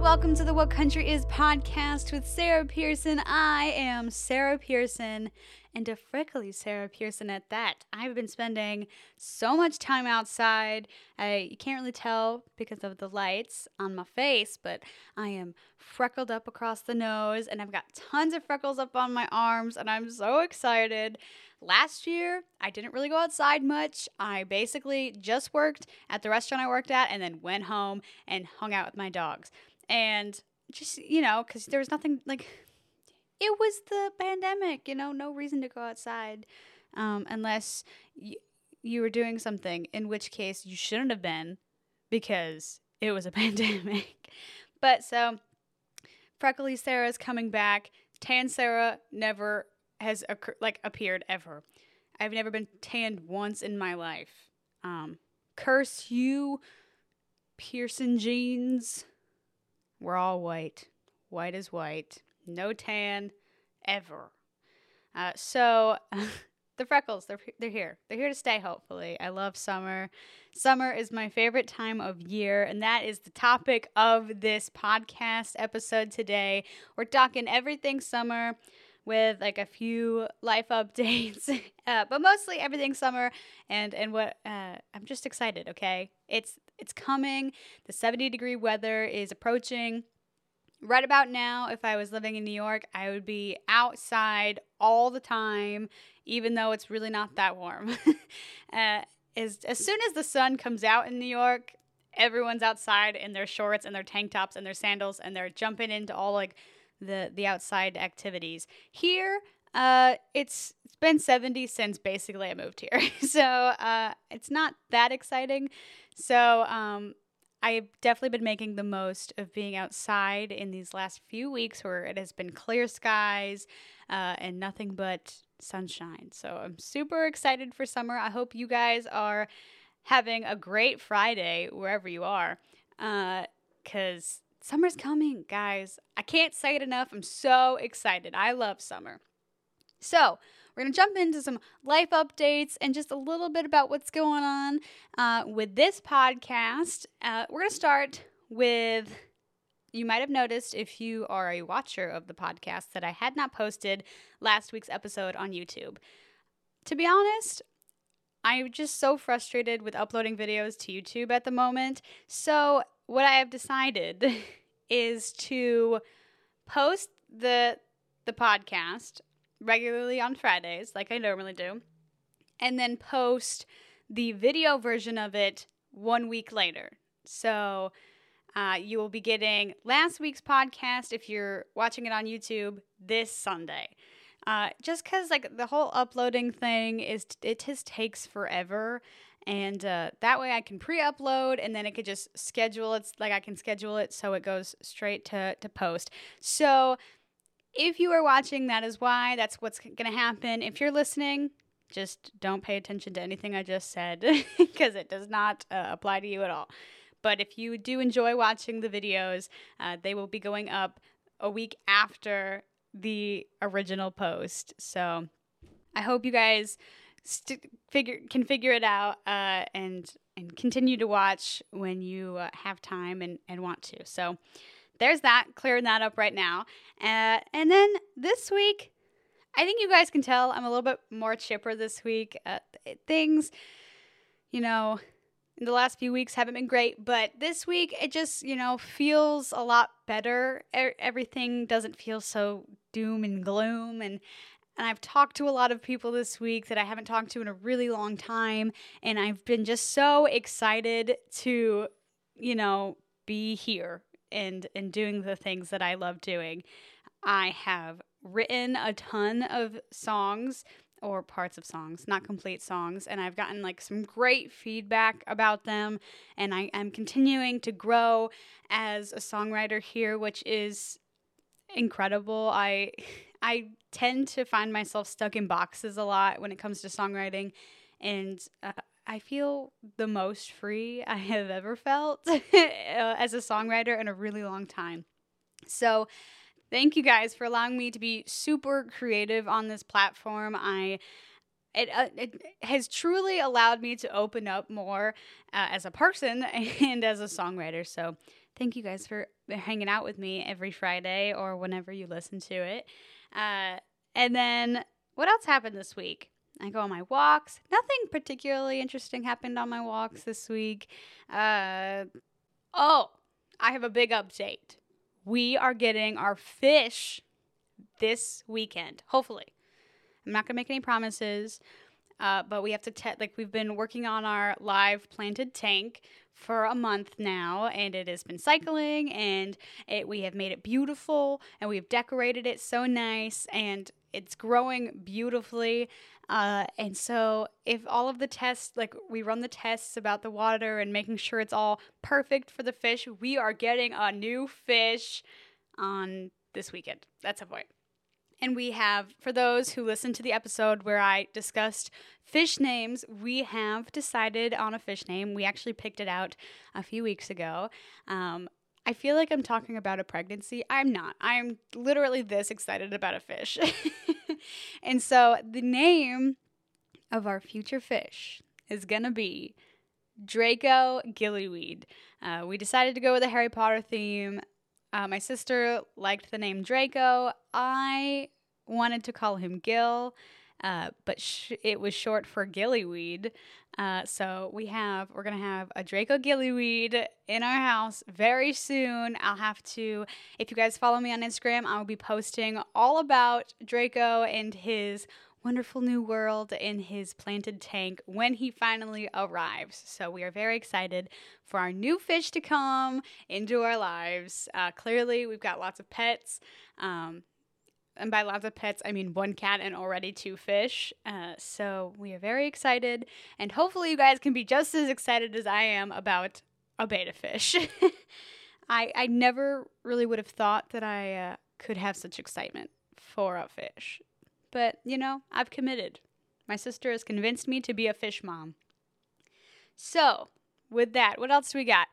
welcome to the What Country Is podcast with Sarah Pearson. I am Sarah Pearson and a frickly Sarah Pearson at that. I've been spending so much time outside. I you can't really tell because of the lights on my face, but I am freckled up across the nose and I've got tons of freckles up on my arms and I'm so excited. Last year, I didn't really go outside much. I basically just worked at the restaurant I worked at and then went home and hung out with my dogs. And just, you know, because there was nothing like, it was the pandemic, you know, no reason to go outside um, unless y- you were doing something, in which case you shouldn't have been because it was a pandemic. but so, Freckly Sarah's coming back. Tan Sarah never has occur- like appeared ever. I've never been tanned once in my life. Um, curse you, Pearson genes. We're all white, white is white, no tan, ever. Uh, so the freckles, they're they're here. They're here to stay. Hopefully, I love summer. Summer is my favorite time of year, and that is the topic of this podcast episode today. We're talking everything summer with like a few life updates, uh, but mostly everything summer and and what uh, I'm just excited. Okay, it's it's coming. The 70 degree weather is approaching. Right about now, if I was living in New York, I would be outside all the time, even though it's really not that warm. uh, as, as soon as the sun comes out in New York, everyone's outside in their shorts and their tank tops and their sandals, and they're jumping into all like the the outside activities. Here, uh, it's it's been 70 since basically I moved here, so uh, it's not that exciting. So um, I've definitely been making the most of being outside in these last few weeks where it has been clear skies uh, and nothing but sunshine. So I'm super excited for summer. I hope you guys are having a great Friday wherever you are because uh, Summer's coming, guys. I can't say it enough. I'm so excited. I love summer. So, we're going to jump into some life updates and just a little bit about what's going on uh, with this podcast. Uh, we're going to start with you might have noticed if you are a watcher of the podcast that I had not posted last week's episode on YouTube. To be honest, I'm just so frustrated with uploading videos to YouTube at the moment. So, what I have decided is to post the the podcast regularly on Fridays, like I normally do, and then post the video version of it one week later. So uh, you will be getting last week's podcast if you're watching it on YouTube this Sunday. Uh, just because like the whole uploading thing is it just takes forever and uh, that way I can pre-upload and then it could just schedule it like I can schedule it so it goes straight to, to post. So if you are watching, that is why. That's what's going to happen. If you're listening, just don't pay attention to anything I just said because it does not uh, apply to you at all. But if you do enjoy watching the videos, uh, they will be going up a week after the original post. So I hope you guys st- figure can figure it out uh, and and continue to watch when you uh, have time and, and want to. So there's that, clearing that up right now. Uh, and then this week, I think you guys can tell I'm a little bit more chipper this week. Uh, things, you know, in the last few weeks haven't been great, but this week it just, you know, feels a lot better. E- everything doesn't feel so doom and gloom and and I've talked to a lot of people this week that I haven't talked to in a really long time. And I've been just so excited to, you know, be here and, and doing the things that I love doing. I have written a ton of songs or parts of songs, not complete songs. And I've gotten like some great feedback about them. And I am continuing to grow as a songwriter here, which is incredible. I I tend to find myself stuck in boxes a lot when it comes to songwriting, and uh, I feel the most free I have ever felt uh, as a songwriter in a really long time. So, thank you guys for allowing me to be super creative on this platform. I it, uh, it has truly allowed me to open up more uh, as a person and as a songwriter. So thank you guys for hanging out with me every Friday or whenever you listen to it. Uh, and then what else happened this week? I go on my walks. Nothing particularly interesting happened on my walks this week. Uh, oh, I have a big update. We are getting our fish this weekend, hopefully. I'm not going to make any promises, uh, but we have to, te- like, we've been working on our live planted tank for a month now and it has been cycling and it, we have made it beautiful and we've decorated it so nice and it's growing beautifully uh, and so if all of the tests like we run the tests about the water and making sure it's all perfect for the fish we are getting a new fish on this weekend that's a point. and we have, for those who listened to the episode where I discussed fish names, we have decided on a fish name. We actually picked it out a few weeks ago. Um, I feel like I'm talking about a pregnancy. I'm not. I'm literally this excited about a fish. and so the name of our future fish is going to be Draco Gillyweed. Uh, we decided to go with a Harry Potter theme. Uh, my sister liked the name Draco. I wanted to call him Gil, uh, but sh- it was short for gillyweed. Uh, so we have we're gonna have a Draco gillyweed in our house very soon. I'll have to if you guys follow me on Instagram, I will be posting all about Draco and his wonderful new world in his planted tank when he finally arrives. So we are very excited for our new fish to come into our lives. Uh, clearly, we've got lots of pets. Um, and by lots of pets, I mean one cat and already two fish. Uh, so we are very excited, and hopefully, you guys can be just as excited as I am about a betta fish. I I never really would have thought that I uh, could have such excitement for a fish, but you know, I've committed. My sister has convinced me to be a fish mom. So, with that, what else we got?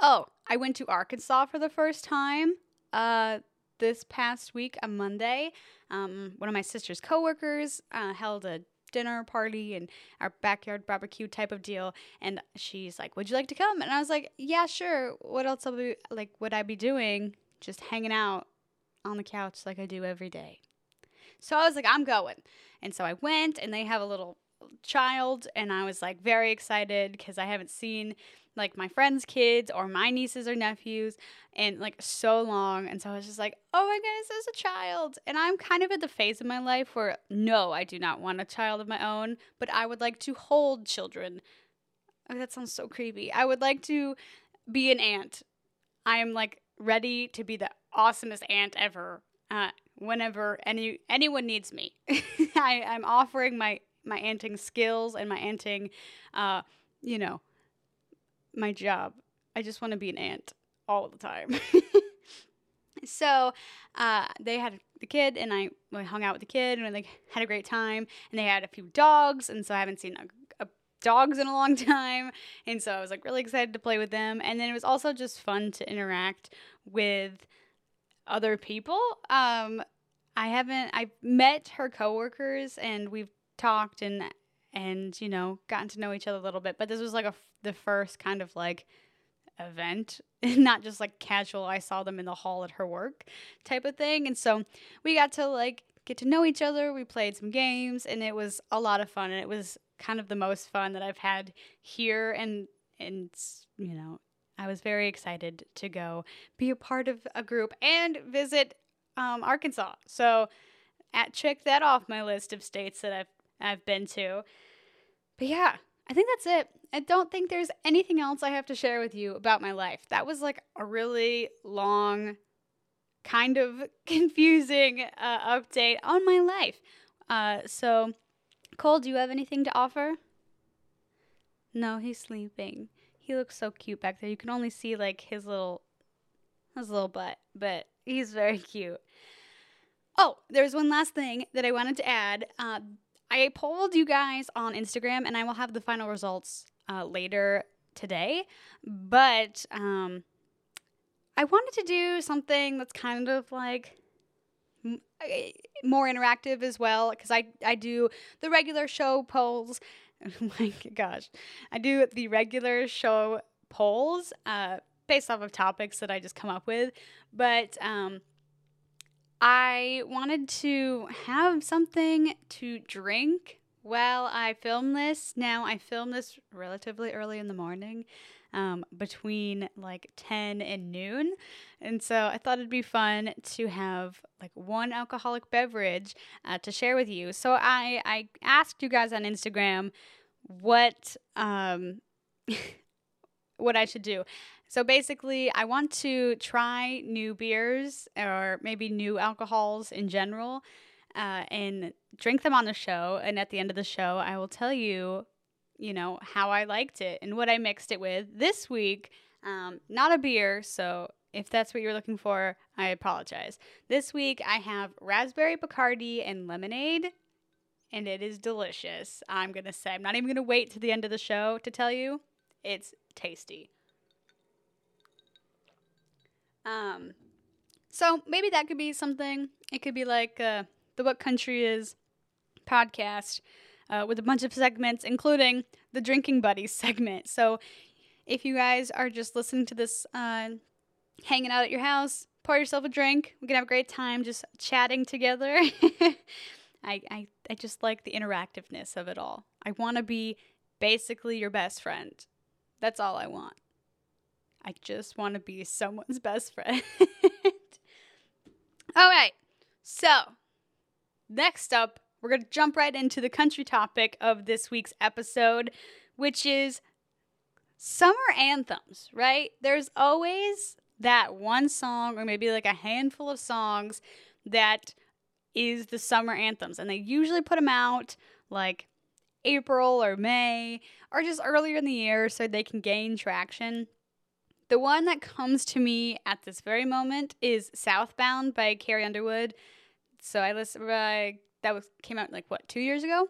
Oh, I went to Arkansas for the first time. Uh, this past week a Monday, um, one of my sister's coworkers uh, held a dinner party and our backyard barbecue type of deal and she's like would you like to come? And i was like yeah sure. What else will be like would i be doing? Just hanging out on the couch like i do every day. So i was like i'm going. And so i went and they have a little child and i was like very excited because i haven't seen like my friends' kids or my nieces or nephews and like so long. And so I was just like, oh my goodness, as a child. And I'm kind of at the phase of my life where no, I do not want a child of my own, but I would like to hold children. Oh, that sounds so creepy. I would like to be an aunt. I am like ready to be the awesomest aunt ever. Uh, whenever any anyone needs me, I, I'm offering my my anting skills and my anting, uh, you know, my job. I just want to be an ant all the time. so uh, they had the kid, and I, hung out with the kid, and like had a great time. And they had a few dogs, and so I haven't seen a, a dogs in a long time, and so I was like really excited to play with them. And then it was also just fun to interact with other people. Um, I haven't. I've met her coworkers, and we've talked and and you know gotten to know each other a little bit but this was like a the first kind of like event not just like casual i saw them in the hall at her work type of thing and so we got to like get to know each other we played some games and it was a lot of fun and it was kind of the most fun that i've had here and and you know i was very excited to go be a part of a group and visit um, arkansas. So at check that off my list of states that i've I've been to. But yeah, I think that's it. I don't think there's anything else I have to share with you about my life. That was like a really long, kind of confusing uh, update on my life. Uh, so, Cole, do you have anything to offer? No, he's sleeping. He looks so cute back there. You can only see like his little his little butt, but he's very cute. Oh, there's one last thing that I wanted to add. Uh, I polled you guys on Instagram, and I will have the final results uh, later today. But um, I wanted to do something that's kind of like more interactive as well because I, I do the regular show polls. Oh my gosh. I do the regular show polls uh, based off of topics that I just come up with. But um, I wanted to have something to drink while I film this. Now, I film this relatively early in the morning um, between like 10 and noon. And so I thought it'd be fun to have like one alcoholic beverage uh, to share with you. So I, I asked you guys on Instagram what um, what I should do. So basically, I want to try new beers or maybe new alcohols in general uh, and drink them on the show. And at the end of the show, I will tell you you know, how I liked it and what I mixed it with. This week, um, not a beer, so if that's what you're looking for, I apologize. This week, I have raspberry Bacardi and lemonade, and it is delicious. I'm going to say, I'm not even going to wait to the end of the show to tell you. It's tasty. Um, so maybe that could be something. It could be like uh, the What Country Is podcast uh, with a bunch of segments, including the Drinking Buddies segment. So if you guys are just listening to this, uh, hanging out at your house, pour yourself a drink. We can have a great time just chatting together. I, I, I just like the interactiveness of it all. I want to be basically your best friend. That's all I want. I just want to be someone's best friend. all right. So, next up, we're going to jump right into the country topic of this week's episode, which is summer anthems, right? There's always that one song, or maybe like a handful of songs, that is the summer anthems. And they usually put them out like April or May, or just earlier in the year so they can gain traction. The one that comes to me at this very moment is Southbound by Carrie Underwood. So I listen, I that was came out like what two years ago,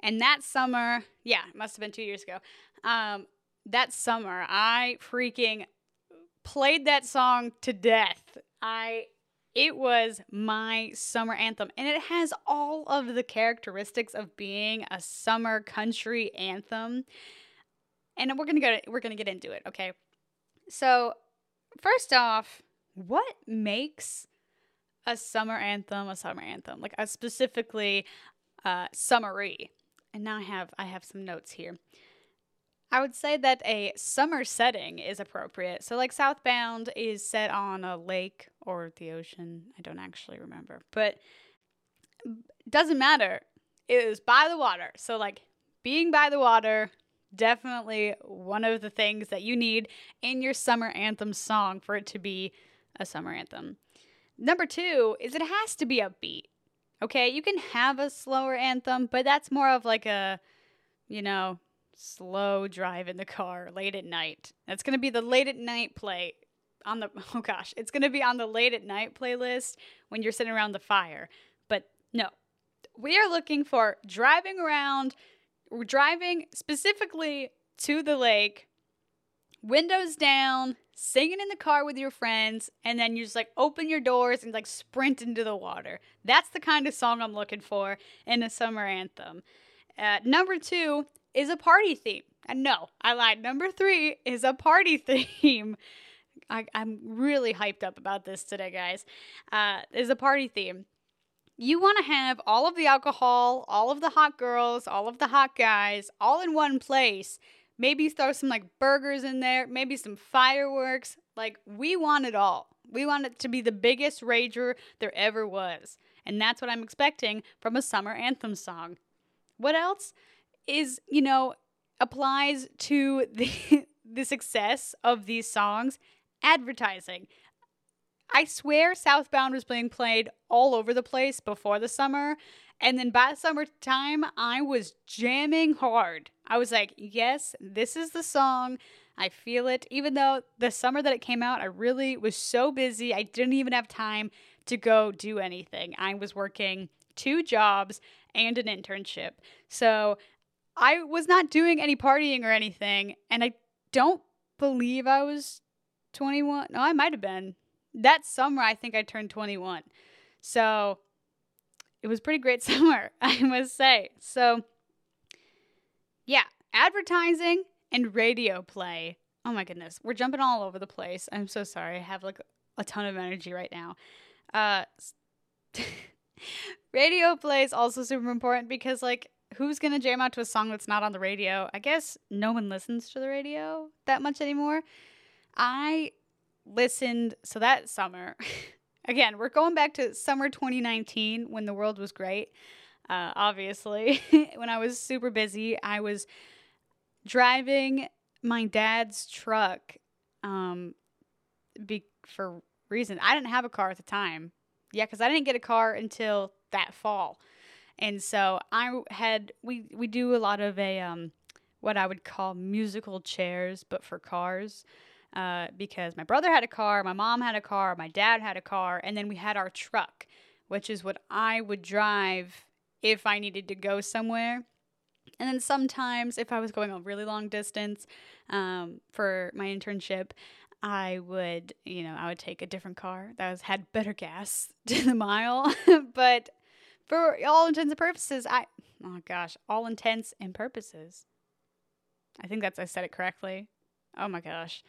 and that summer, yeah, it must have been two years ago. Um, that summer, I freaking played that song to death. I it was my summer anthem and it has all of the characteristics of being a summer country anthem. And we're going to go we're going to get into it, okay? So, first off, what makes a summer anthem, a summer anthem, like a specifically uh, summary. And now I have I have some notes here. I would say that a summer setting is appropriate. So like Southbound is set on a lake or the ocean. I don't actually remember, but doesn't matter. It is by the water. So like being by the water definitely one of the things that you need in your summer anthem song for it to be a summer anthem. Number two is it has to be upbeat. Okay, you can have a slower anthem, but that's more of like a, you know, slow drive in the car late at night. That's gonna be the late at night play on the oh gosh, it's gonna be on the late at night playlist when you're sitting around the fire. But no, we are looking for driving around, we're driving specifically to the lake, windows down, singing in the car with your friends, and then you just like open your doors and like sprint into the water. That's the kind of song I'm looking for in a summer anthem. Uh, number two is a party theme. And no, I lied. Number three is a party theme. I, am really hyped up about this today, guys. Uh, is a party theme. You want to have all of the alcohol, all of the hot girls, all of the hot guys, all in one place Maybe throw some like burgers in there, maybe some fireworks. Like, we want it all. We want it to be the biggest rager there ever was. And that's what I'm expecting from a summer anthem song. What else is, you know, applies to the the success of these songs? Advertising. I swear Southbound was being played all over the place before the summer. And then by summertime, I was jamming hard. I was like, yes, this is the song. I feel it. Even though the summer that it came out, I really was so busy. I didn't even have time to go do anything. I was working two jobs and an internship. So I was not doing any partying or anything. And I don't believe I was 21. No, I might have been that summer, I think I turned 21. So it was pretty great summer, I must say. So yeah, advertising and radio play. Oh my goodness, we're jumping all over the place. I'm so sorry. I have like a ton of energy right now. Uh, radio play is also super important because like who's gonna jam out to a song that's not on the radio? I guess no one listens to the radio that much anymore. I listened so that summer. again, we're going back to summer 2019 when the world was great. Uh, obviously, when I was super busy, I was driving my dad's truck um, be- for reason. I didn't have a car at the time. Yeah, because I didn't get a car until that fall. And so I had we we do a lot of a um what I would call musical chairs, but for cars. Uh, because my brother had a car, my mom had a car, my dad had a car, and then we had our truck, which is what I would drive if I needed to go somewhere. And then sometimes, if I was going a really long distance um, for my internship, I would, you know, I would take a different car that was, had better gas to the mile. but for all intents and purposes, I, oh gosh, all intents and purposes. I think that's I said it correctly. Oh my gosh,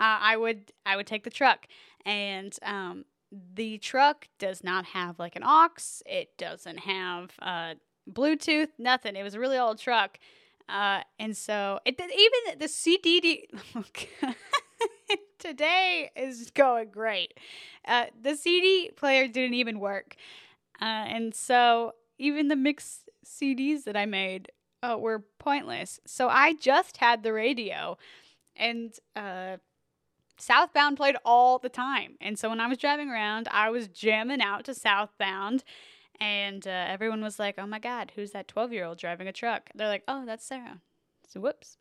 uh, I would I would take the truck, and um, the truck does not have like an aux. It doesn't have uh, Bluetooth. Nothing. It was a really old truck, uh, and so it even the CD. today is going great. Uh, the CD player didn't even work, uh, and so even the mixed CDs that I made uh, were pointless. So I just had the radio, and uh, Southbound played all the time. And so when I was driving around, I was jamming out to Southbound. And uh, everyone was like, oh my God, who's that 12 year old driving a truck? They're like, oh, that's Sarah. So whoops.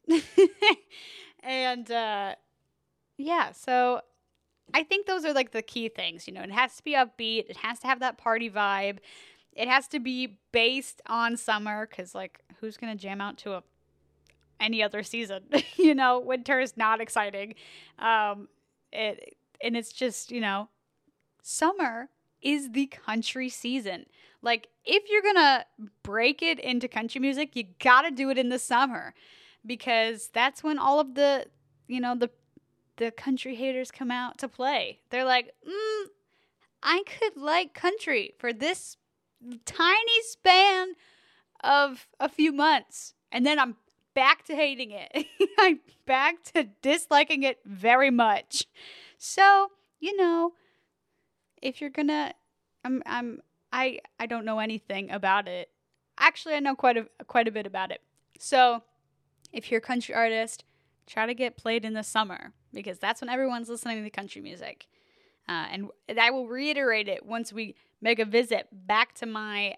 and uh, yeah, so I think those are like the key things. You know, it has to be upbeat, it has to have that party vibe, it has to be based on summer because, like, who's going to jam out to a any other season. you know, winter is not exciting. Um, it and it's just you know, summer is the country season. Like if you're gonna break it into country music, you gotta do it in the summer because that's when all of the you know the the country haters come out to play. They're like, mm, I could like country for this tiny span of a few months, and then I'm back to hating it. I'm back to disliking it very much. So, you know, if you're gonna I'm I'm I I don't know anything about it. Actually, I know quite a quite a bit about it. So, if you're a country artist, try to get played in the summer because that's when everyone's listening to country music. Uh, and I will reiterate it once we make a visit back to my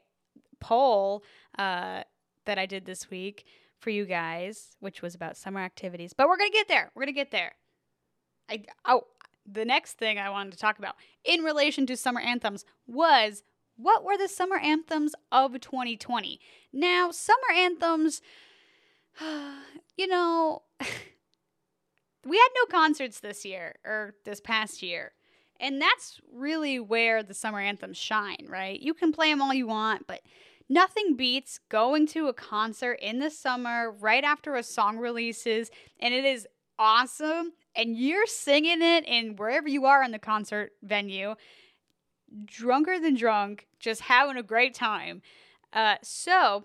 poll uh, that I did this week for you guys, which was about summer activities. But we're gonna get there. We're gonna get there. I oh, the next thing I wanted to talk about in relation to summer anthems was what were the summer anthems of 2020? Now, summer anthems, you know, we had no concerts this year or this past year. And that's really where the summer anthems shine, right? You can play them all you want, but Nothing beats going to a concert in the summer right after a song releases and it is awesome and you're singing it in wherever you are in the concert venue, drunker than drunk, just having a great time. Uh, so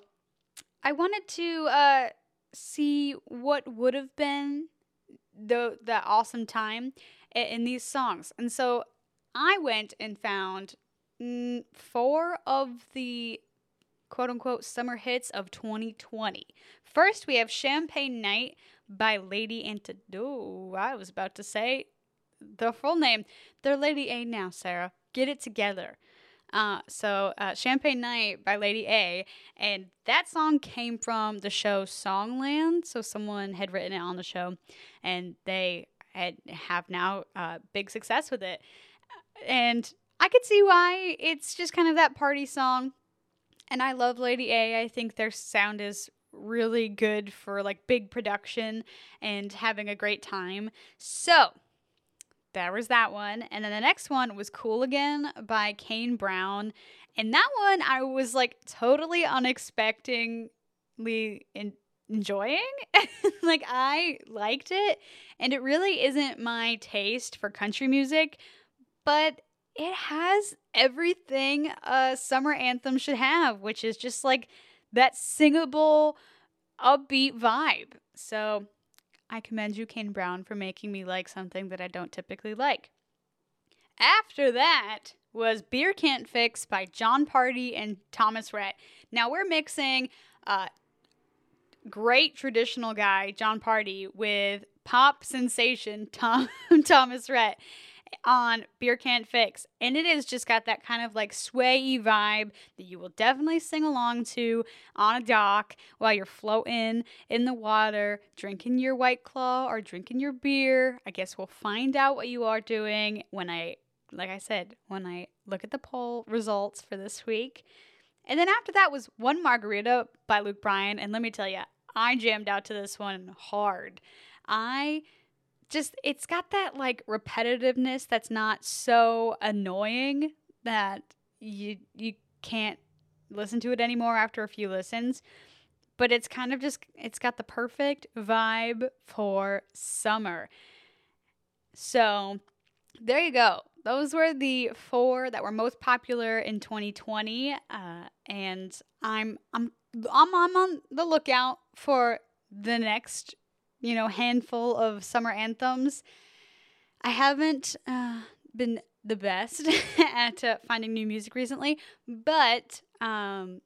I wanted to uh, see what would have been the awesome time in, in these songs, and so I went and found four of the quote unquote summer hits of 2020. First, we have Champagne Night by Lady Antidote. I was about to say the full name. They're Lady A now, Sarah. Get it together. Uh, so, uh, Champagne Night by Lady A, and that song came from the show Songland. So, someone had written it on the show, and they had have now uh, big success with it. And I could see why it's just kind of that party song and I love Lady A. I think their sound is really good for like big production and having a great time. So, there was that one. And then the next one was Cool Again by Kane Brown. And that one I was like totally unexpectedly in- enjoying. like I liked it. And it really isn't my taste for country music, but it has everything a summer anthem should have, which is just like that singable, upbeat vibe. So I commend you, Kane Brown, for making me like something that I don't typically like. After that was Beer Can't Fix by Jon Pardi and Thomas Rhett. Now we're mixing uh, great traditional guy, Jon Pardi, with pop sensation, Tom, Thomas Rhett on Beer Can't Fix. And it has just got that kind of like swayy vibe that you will definitely sing along to on a dock while you're floating in the water, drinking your White Claw or drinking your beer. I guess we'll find out what you are doing when I, like I said, when I look at the poll results for this week. And then after that was One Margarita by Luke Bryan. And let me tell you, I jammed out to this one hard. I just it's got that like repetitiveness that's not so annoying that you you can't listen to it anymore after a few listens. But it's kind of just it's got the perfect vibe for summer. So there you go. Those were the four that were most popular in 2020 uh, and i'm i'm I'm, I'm on the lookout for the next you know, handful of summer anthems. I haven't uh, been the best at uh, finding new music recently, but um,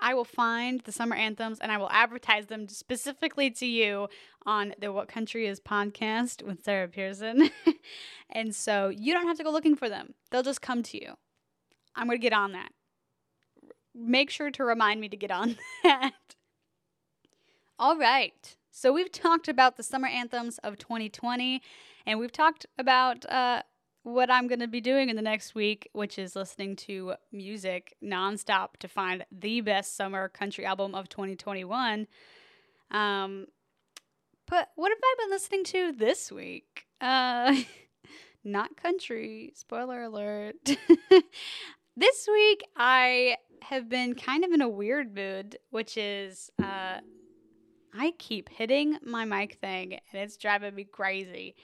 I will find the summer anthems and I will advertise them specifically to you on the What Country Is podcast with Sarah Pearson. and so you don't have to go looking for them, they'll just come to you. I'm going to get on that. Make sure to remind me to get on that. All right. So we've talked about the summer anthems of 2020, and we've talked about uh, what I'm going to be doing in the next week, which is listening to music nonstop to find the best summer country album of 2021. Um, but what have I been listening to this week? Uh, not country. Spoiler alert. this week I have been kind of in a weird mood, which is uh, I keep hitting my mic thing and it's driving me crazy.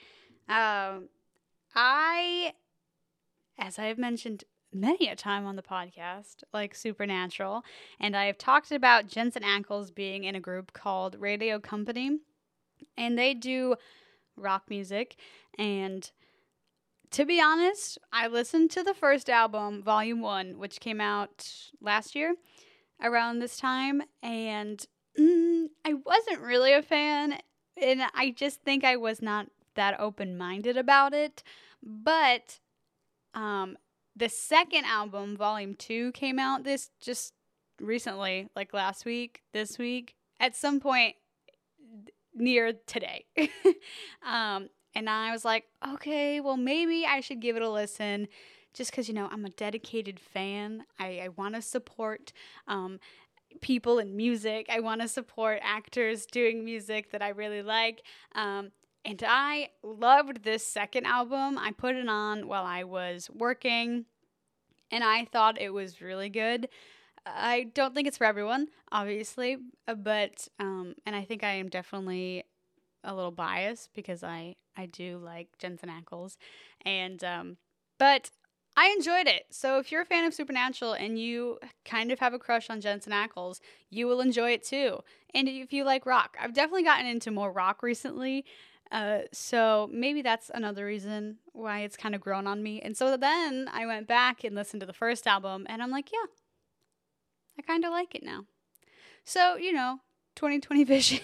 Um, I, as I have mentioned many a time on the podcast, like Supernatural, and I have talked about Jensen Ackles being in a group called Radio Company, and they do rock music. And to be honest, I listened to the first album, Volume 1, which came out last year around this time, and Mm, I wasn't really a fan, and I just think I was not that open minded about it. But um, the second album, Volume 2, came out this just recently, like last week, this week, at some point near today. um, and I was like, okay, well, maybe I should give it a listen just because, you know, I'm a dedicated fan. I, I want to support um, people in music. I want to support actors doing music that I really like. Um, and I loved this second album. I put it on while I was working, and I thought it was really good. I don't think it's for everyone, obviously, uh, but um, and I think I am definitely a little biased because I I do like Jensen Ackles, and um, but I enjoyed it. So if you're a fan of Supernatural and you kind of have a crush on Jensen Ackles, you will enjoy it too. And if you like rock, I've definitely gotten into more rock recently. Uh, so maybe that's another reason why it's kind of grown on me. And so then I went back and listened to the first album, and I'm like, yeah, I kind of like it now. So you know, 2020 vision.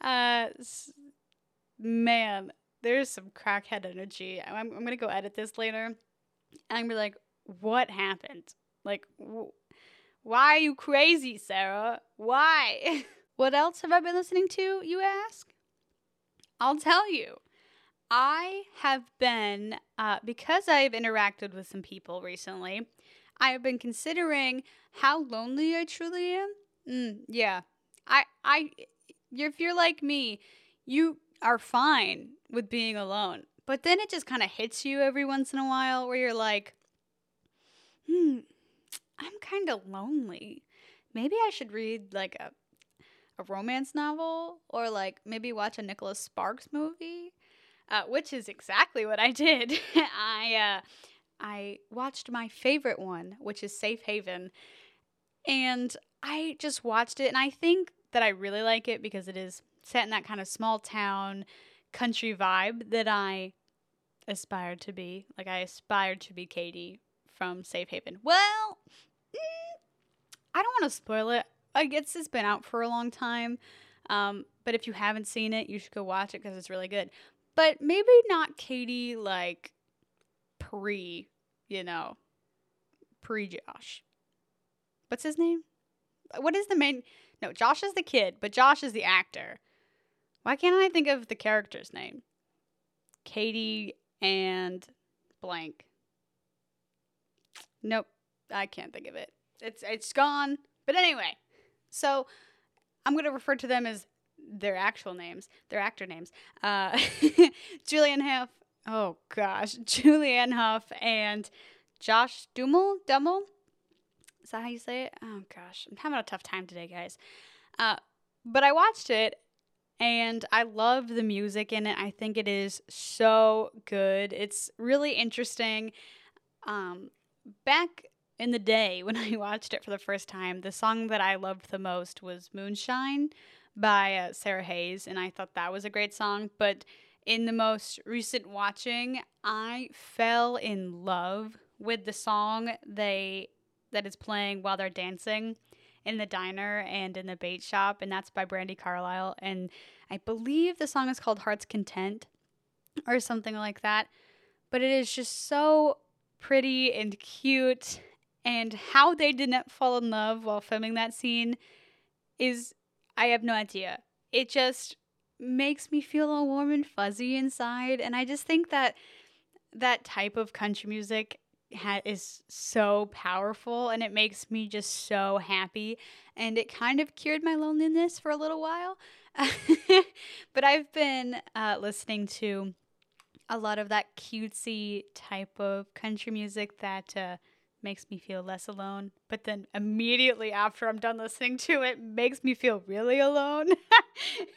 uh, man, there's some crackhead energy. I'm, I'm gonna go edit this later, and be like, what happened? Like, wh- why are you crazy, Sarah? Why? what else have I been listening to? You ask. I'll tell you. I have been uh, because I've interacted with some people recently. I have been considering how lonely I truly am. Mm, yeah, I, I, if you're like me, you are fine with being alone. but then it just kind of hits you every once in a while where you're like, hmm, I'm kind of lonely. Maybe I should read like a a romance novel or like maybe watch a Nicholas Sparks movie, uh, which is exactly what I did. I uh, I watched my favorite one, which is Safe Haven, and I just watched it, and I think that I really like it because it is set in that kind of small town country vibe that I aspired to be. Like I aspired to be Katie from Safe Haven. Well, mm, I don't want to spoil it. I guess it's been out for a long time. Um, but if you haven't seen it, you should go watch it because it's really good. But maybe not Katie like pre, you know, pre Josh. What's his name? What is the main? No, Josh is the kid, but Josh is the actor. Why can't I think of the character's name? Katie and blank. Nope, I can't think of it. It's it's gone. But anyway, so I'm gonna refer to them as their actual names, their actor names. Uh, Julianne Hough. Oh gosh, Julianne Huff and Josh Duhamel. Duhamel. Is that how you say it? Oh gosh, I'm having a tough time today, guys. Uh, but I watched it and I love the music in it. I think it is so good. It's really interesting. Um, back in the day when I watched it for the first time, the song that I loved the most was Moonshine by uh, Sarah Hayes, and I thought that was a great song. But in the most recent watching, I fell in love with the song they that is playing while they're dancing in the diner and in the bait shop, and that's by Brandi Carlile. And I believe the song is called Heart's Content or something like that. But it is just so pretty and cute and how they did not fall in love while filming that scene is, I have no idea. It just makes me feel all warm and fuzzy inside. And I just think that that type of country music ha- is so powerful and it makes me just so happy. And it kind of cured my loneliness for a little while. but I've been uh, listening to a lot of that cutesy type of country music that uh, makes me feel less alone. But then immediately after I'm done listening to it, makes me feel really alone.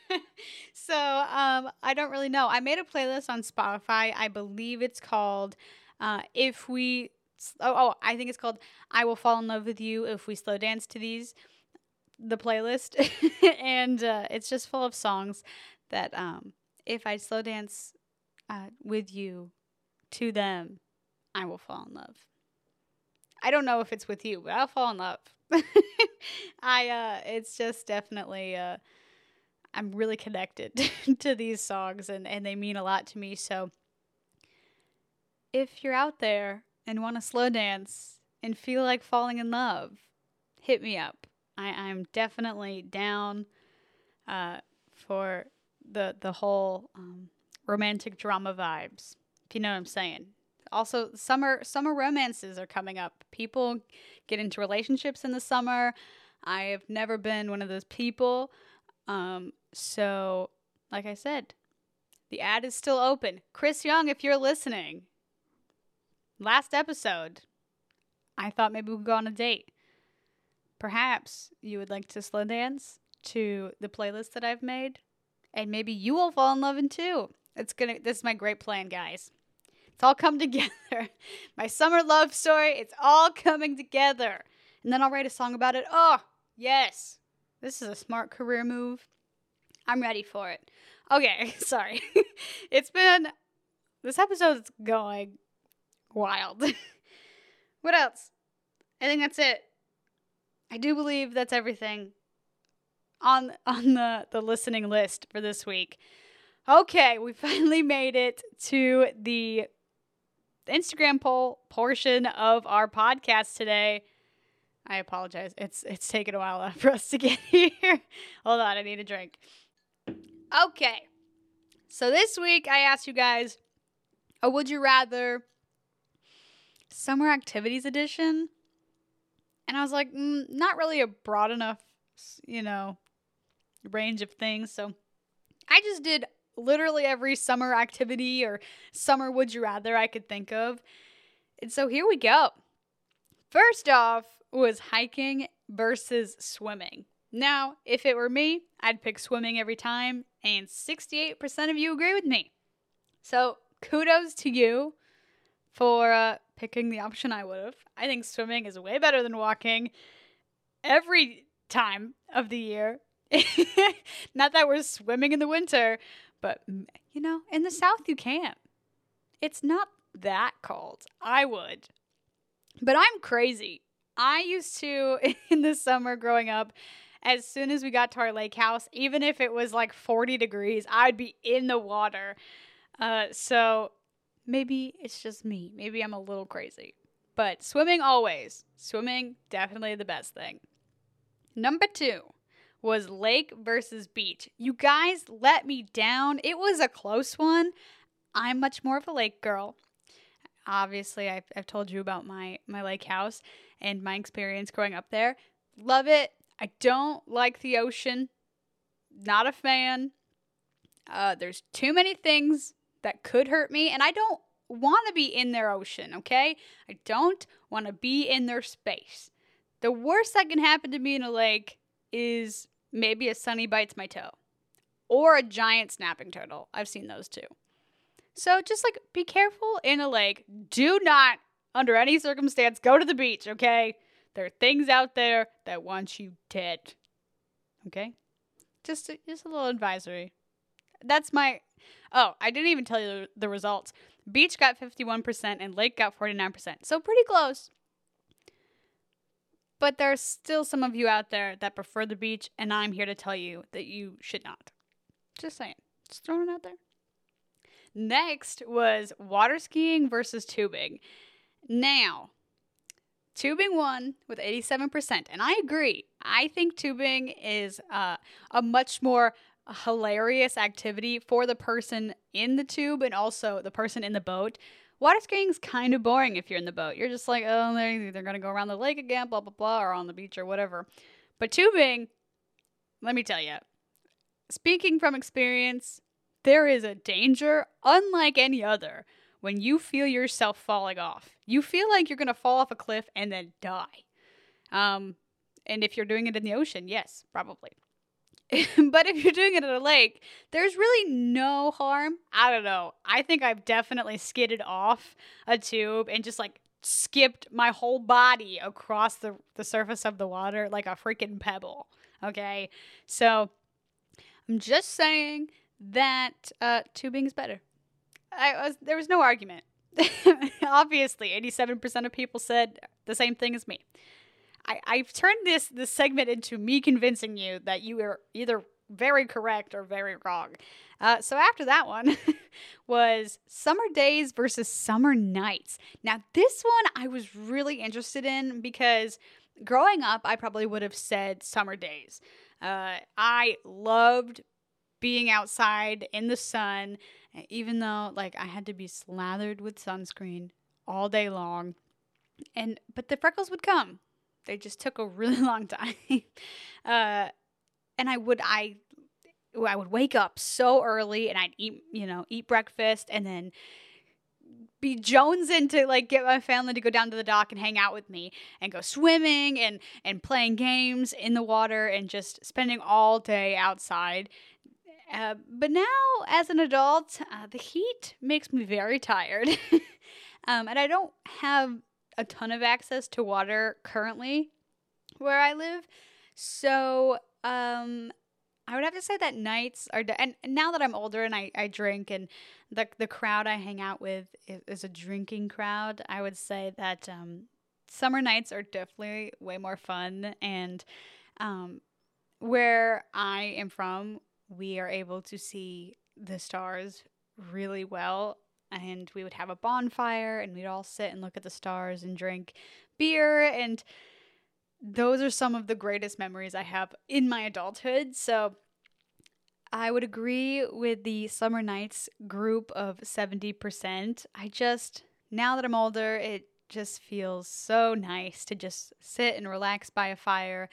so um, I don't really know. I made a playlist on Spotify. I believe it's called uh, "If We." Oh, oh, I think it's called "I Will Fall in Love with You If We Slow Dance to These." The playlist, and uh, it's just full of songs that um, if I slow dance uh, with you to them, I will fall in love. I don't know if it's with you, but I'll fall in love. I uh it's just definitely uh I'm really connected to these songs and and they mean a lot to me. So if you're out there and want to slow dance and feel like falling in love, hit me up. I I'm definitely down uh for the the whole um, romantic drama vibes. If you know what I'm saying also summer summer romances are coming up. People get into relationships in the summer. I have never been one of those people. Um, so, like I said, the ad is still open. Chris Young, if you're listening, last episode, I thought maybe we'd go on a date. Perhaps you would like to slow dance to the playlist that I've made, and maybe you will fall in love in too. It's gonna. This is my great plan, guys. It's all come together. My summer love story, it's all coming together. And then I'll write a song about it. Oh, yes. This is a smart career move. I'm ready for it. Okay, sorry. it's been this episode's going wild. what else? I think that's it. I do believe that's everything on on the the listening list for this week. Okay, we finally made it to the Instagram poll portion of our podcast today. I apologize. It's it's taken a while for us to get here. Hold on, I need a drink. Okay. So this week I asked you guys a would you rather summer activities edition. And I was like, mm, not really a broad enough, you know, range of things. So I just did literally every summer activity or summer would you rather I could think of. And so here we go. First off was hiking versus swimming. Now, if it were me, I'd pick swimming every time, and 68% of you agree with me. So, kudos to you for uh, picking the option I would have. I think swimming is way better than walking every time of the year. Not that we're swimming in the winter, but you know, in the south you can't. It's not that cold. I would. But I'm crazy. I used to in the summer growing up as soon as we got to our lake house, even if it was like 40 degrees, I'd be in the water. Uh, so maybe it's just me. Maybe I'm a little crazy. But swimming always. Swimming, definitely the best thing. Number two was lake versus beach. You guys let me down. It was a close one. I'm much more of a lake girl. Obviously, I've, I've told you about my, my lake house and my experience growing up there. Love it. I don't like the ocean. Not a fan. Uh, there's too many things that could hurt me, and I don't want to be in their ocean, okay? I don't want to be in their space. The worst that can happen to me in a lake is maybe a sunny bites my toe or a giant snapping turtle. I've seen those too. So just like be careful in a lake. Do not, under any circumstance, go to the beach, okay? There are things out there that want you dead. Okay? Just a, just a little advisory. That's my Oh, I didn't even tell you the results. Beach got 51% and Lake got 49%. So pretty close. But there's still some of you out there that prefer the beach, and I'm here to tell you that you should not. Just saying. Just throwing it out there. Next was water skiing versus tubing. Now, tubing won with 87%, and I agree. I think tubing is uh, a much more hilarious activity for the person in the tube and also the person in the boat. Water skiing's kind of boring if you're in the boat. You're just like, oh, they're, they're going to go around the lake again, blah, blah, blah, or on the beach or whatever. But tubing, let me tell you, speaking from experience, there is a danger unlike any other when you feel yourself falling off. You feel like you're going to fall off a cliff and then die. Um, and if you're doing it in the ocean, yes, probably. but if you're doing it at a lake, there's really no harm. I don't know. I think I've definitely skidded off a tube and just like skipped my whole body across the, the surface of the water like a freaking pebble. Okay. So I'm just saying that uh, tubing is better. I was there was no argument. Obviously, 87% of people said the same thing as me. I, I've turned this this segment into me convincing you that you are either very correct or very wrong. Uh, so after that one was summer days versus summer nights. Now this one I was really interested in because growing up I probably would have said summer days. Uh, I loved being outside in the sun, even though like I had to be slathered with sunscreen all day long. And but the freckles would come they just took a really long time. uh, and I would I I would wake up so early and I'd eat you know eat breakfast and then be jonesing to like get my family to go down to the dock and hang out with me and go swimming and and playing games in the water and just spending all day outside. Uh, but now, as an adult, uh, the heat makes me very tired, um, and I don't have a ton of access to water currently where I live. So, um, I would have to say that nights are, de- and now that I'm older and I, I drink and the, the crowd I hang out with is, is a drinking crowd, I would say that, um, summer nights are definitely way more fun. And, um, where I am from, we are able to see the stars really well and we would have a bonfire and we'd all sit and look at the stars and drink beer and those are some of the greatest memories I have in my adulthood. So I would agree with the summer nights group of 70%. I just now that I'm older, it just feels so nice to just sit and relax by a fire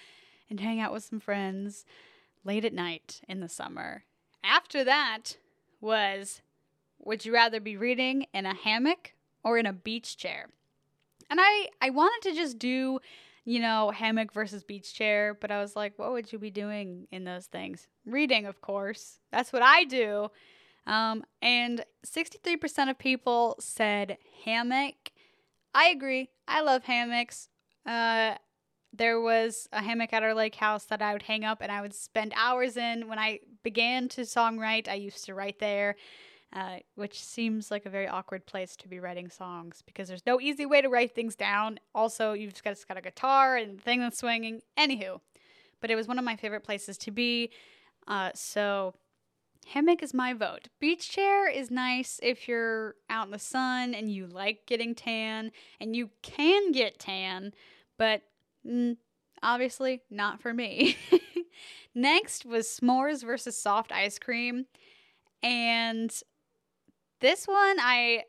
and hang out with some friends late at night in the summer. After that, was Would you rather be reading in a hammock or in a beach chair? And I, I wanted to just do, you know, hammock versus beach chair, but I was like, what would you be doing in those things? Reading, of course. That's what I do. Um, and 63% of people said hammock. I agree. I love hammocks. Uh, there was a hammock at our lake house that I would hang up and I would spend hours in. When I began to songwrite, I used to write there, uh, which seems like a very awkward place to be writing songs because there's no easy way to write things down. Also, you've just got, just got a guitar and the thing that's swinging. Anywho, but it was one of my favorite places to be. Uh, so hammock is my vote. Beach chair is nice if you're out in the sun and you like getting tan, and you can get tan, but mm, obviously not for me. Next was s'mores versus soft ice cream, and this one I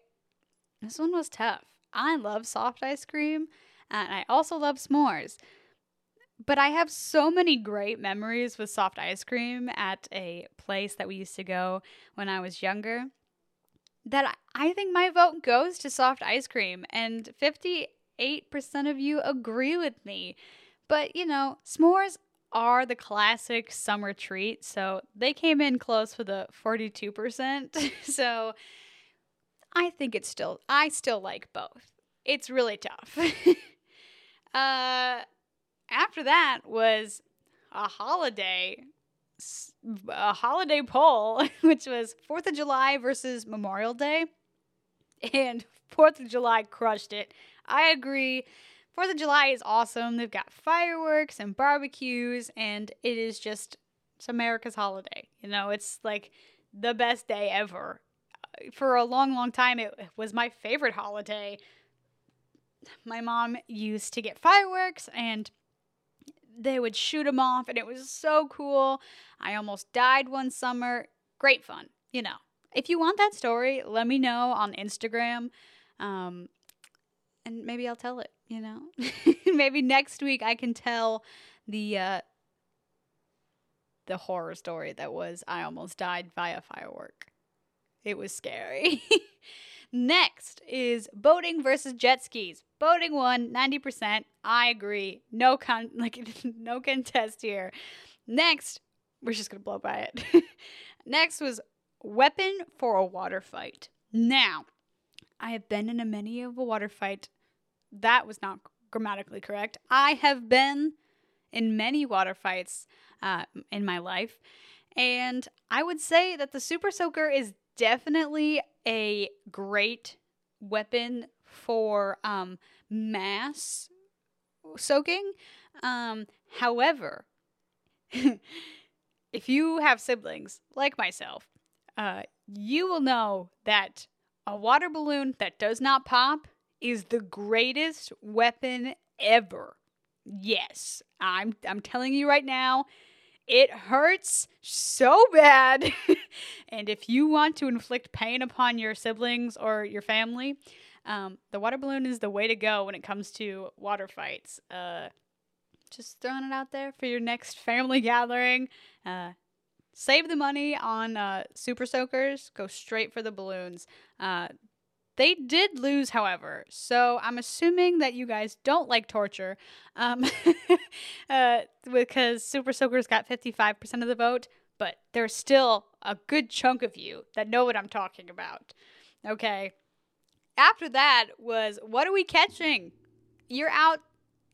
this one was tough. I love soft ice cream, and I also love s'mores. But I have so many great memories with soft ice cream at a place that we used to go when I was younger that I think my vote goes to soft ice cream. And 58% of you agree with me. But, you know, s'mores are the classic summer treat. So they came in close with a 42%. so I think it's still, I still like both. It's really tough. uh, after that was a holiday a holiday poll which was 4th of July versus Memorial Day and 4th of July crushed it. I agree. 4th of July is awesome. They've got fireworks and barbecues and it is just it's America's holiday. You know, it's like the best day ever. For a long long time it was my favorite holiday. My mom used to get fireworks and they would shoot them off, and it was so cool. I almost died one summer. Great fun, you know. If you want that story, let me know on Instagram, um, and maybe I'll tell it. You know, maybe next week I can tell the uh, the horror story that was I almost died via firework. It was scary. Next is boating versus jet skis. Boating won 90%. I agree. No con like no contest here. Next, we're just gonna blow by it. Next was weapon for a water fight. Now, I have been in a many of a water fight. That was not grammatically correct. I have been in many water fights uh, in my life, and I would say that the Super Soaker is definitely a great weapon for um, mass soaking. Um, however, if you have siblings like myself, uh, you will know that a water balloon that does not pop is the greatest weapon ever. Yes, I'm I'm telling you right now, it hurts so bad. and if you want to inflict pain upon your siblings or your family, um, the water balloon is the way to go when it comes to water fights. Uh, just throwing it out there for your next family gathering. Uh, save the money on uh, super soakers. Go straight for the balloons. Uh, they did lose, however, so I'm assuming that you guys don't like torture, um, uh, because Super Soakers got 55% of the vote, but there's still a good chunk of you that know what I'm talking about. Okay. After that was what are we catching? You're out,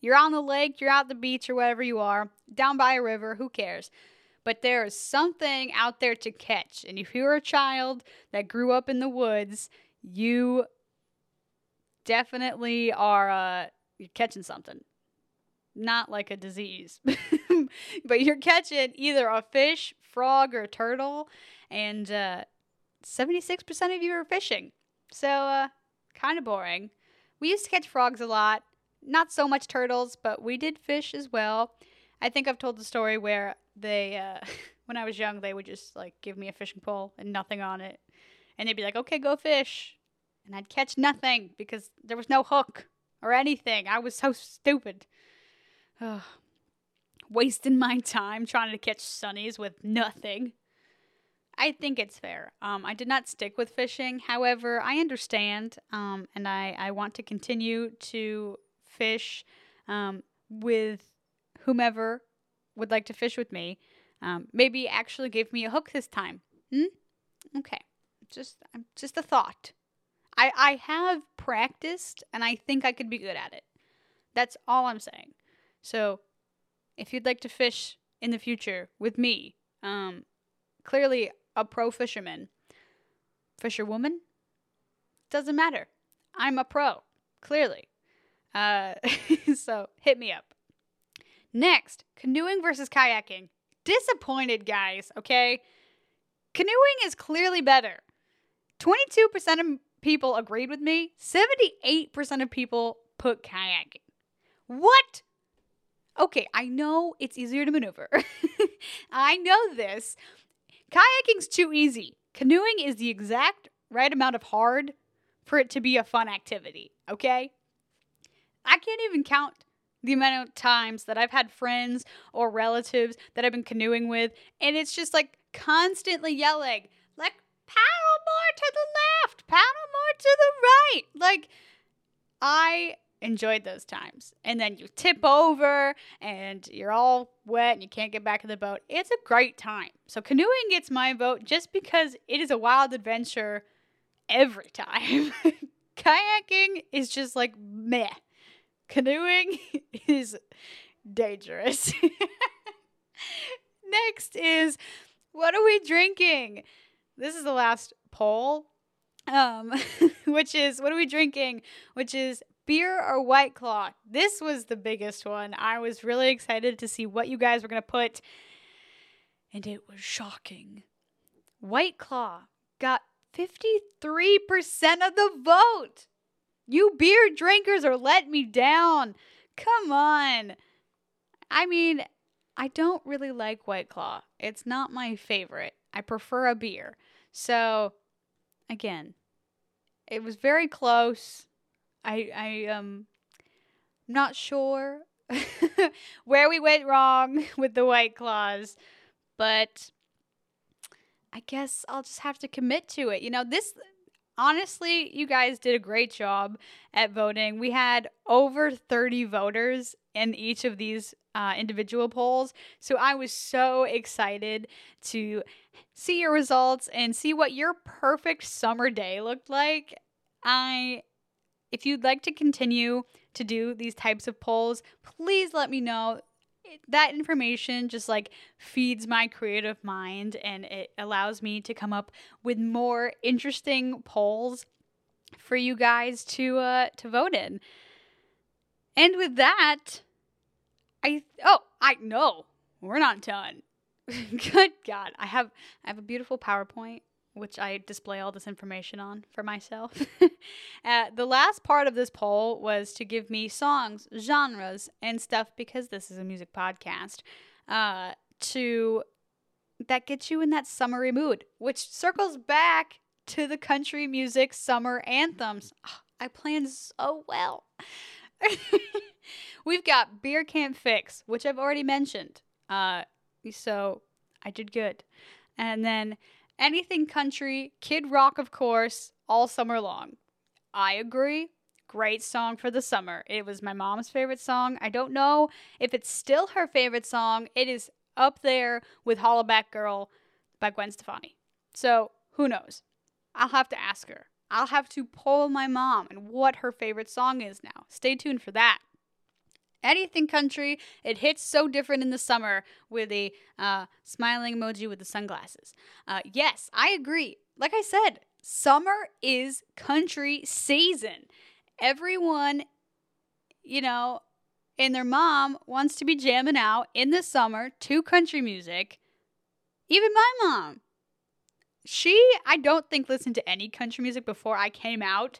you're on the lake, you're out the beach or wherever you are, down by a river, who cares? But there is something out there to catch. And if you're a child that grew up in the woods, you definitely are uh, you're catching something. Not like a disease, but you're catching either a fish, frog, or turtle, and uh, 76% of you are fishing. So, uh, kind of boring. We used to catch frogs a lot, not so much turtles, but we did fish as well. I think I've told the story where they, uh, when I was young, they would just like give me a fishing pole and nothing on it. And they'd be like, okay, go fish and I'd catch nothing because there was no hook or anything. I was so stupid. Ugh. Wasting my time trying to catch sunnies with nothing. I think it's fair. Um, I did not stick with fishing. However, I understand, um, and I, I want to continue to fish um, with whomever would like to fish with me. Um, maybe actually give me a hook this time. Hmm? Okay. Just just a thought. I I have practiced and I think I could be good at it. That's all I'm saying. So, if you'd like to fish in the future with me, um, clearly a pro fisherman, fisherwoman, doesn't matter. I'm a pro, clearly. Uh, so hit me up. Next, canoeing versus kayaking. Disappointed, guys, okay? Canoeing is clearly better. 22% of people agreed with me, 78% of people put kayaking. What? Okay, I know it's easier to maneuver. I know this. Kayaking's too easy. Canoeing is the exact right amount of hard for it to be a fun activity, okay? I can't even count the amount of times that I've had friends or relatives that I've been canoeing with, and it's just like constantly yelling, like, paddle more to the left, paddle more to the right. Like, I enjoyed those times. And then you tip over and you're all wet and you can't get back in the boat. It's a great time. So, canoeing gets my vote just because it is a wild adventure every time. Kayaking is just like meh. Canoeing is dangerous. Next is what are we drinking? This is the last poll. Um, which is what are we drinking? Which is beer or white claw. This was the biggest one. I was really excited to see what you guys were going to put and it was shocking. White Claw got 53% of the vote. You beer drinkers are letting me down. Come on. I mean, I don't really like White Claw. It's not my favorite. I prefer a beer. So, again, it was very close. I I um not sure where we went wrong with the White Claws, but I guess I'll just have to commit to it. You know, this honestly, you guys did a great job at voting. We had over 30 voters in each of these uh, individual polls. So I was so excited to see your results and see what your perfect summer day looked like. I if you'd like to continue to do these types of polls, please let me know that information just like feeds my creative mind and it allows me to come up with more interesting polls for you guys to uh to vote in. And with that, I oh, I know. We're not done. Good god. I have I have a beautiful PowerPoint which I display all this information on for myself. uh, the last part of this poll was to give me songs, genres, and stuff because this is a music podcast. Uh, to that gets you in that summery mood, which circles back to the country music summer anthems. Oh, I planned so well. We've got Beer Can't Fix, which I've already mentioned. Uh, so I did good. And then anything country, Kid Rock, of course, all summer long. I agree. Great song for the summer. It was my mom's favorite song. I don't know if it's still her favorite song. It is up there with Hollaback Girl by Gwen Stefani. So who knows? I'll have to ask her. I'll have to poll my mom and what her favorite song is now. Stay tuned for that anything country. It hits so different in the summer with a uh, smiling emoji with the sunglasses. Uh, yes, I agree. Like I said, summer is country season. Everyone, you know, and their mom wants to be jamming out in the summer to country music. Even my mom. She, I don't think, listened to any country music before I came out.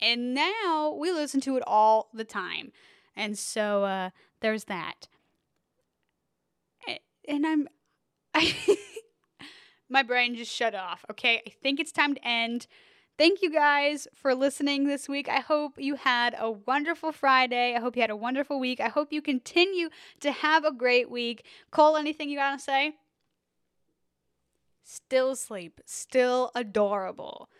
And now we listen to it all the time. And so uh, there's that. And I'm. I my brain just shut off. Okay, I think it's time to end. Thank you guys for listening this week. I hope you had a wonderful Friday. I hope you had a wonderful week. I hope you continue to have a great week. Cole, anything you got to say? still sleep, still adorable.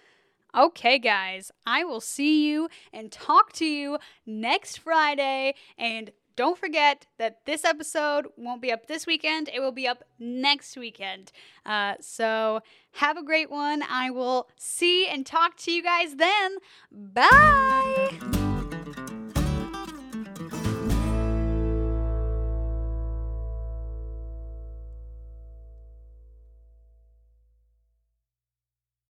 Okay, guys, I will see you and talk to you next Friday. And don't forget that this episode won't be up this weekend, it will be up next weekend. Uh, so have a great one. I will see and talk to you guys then. Bye.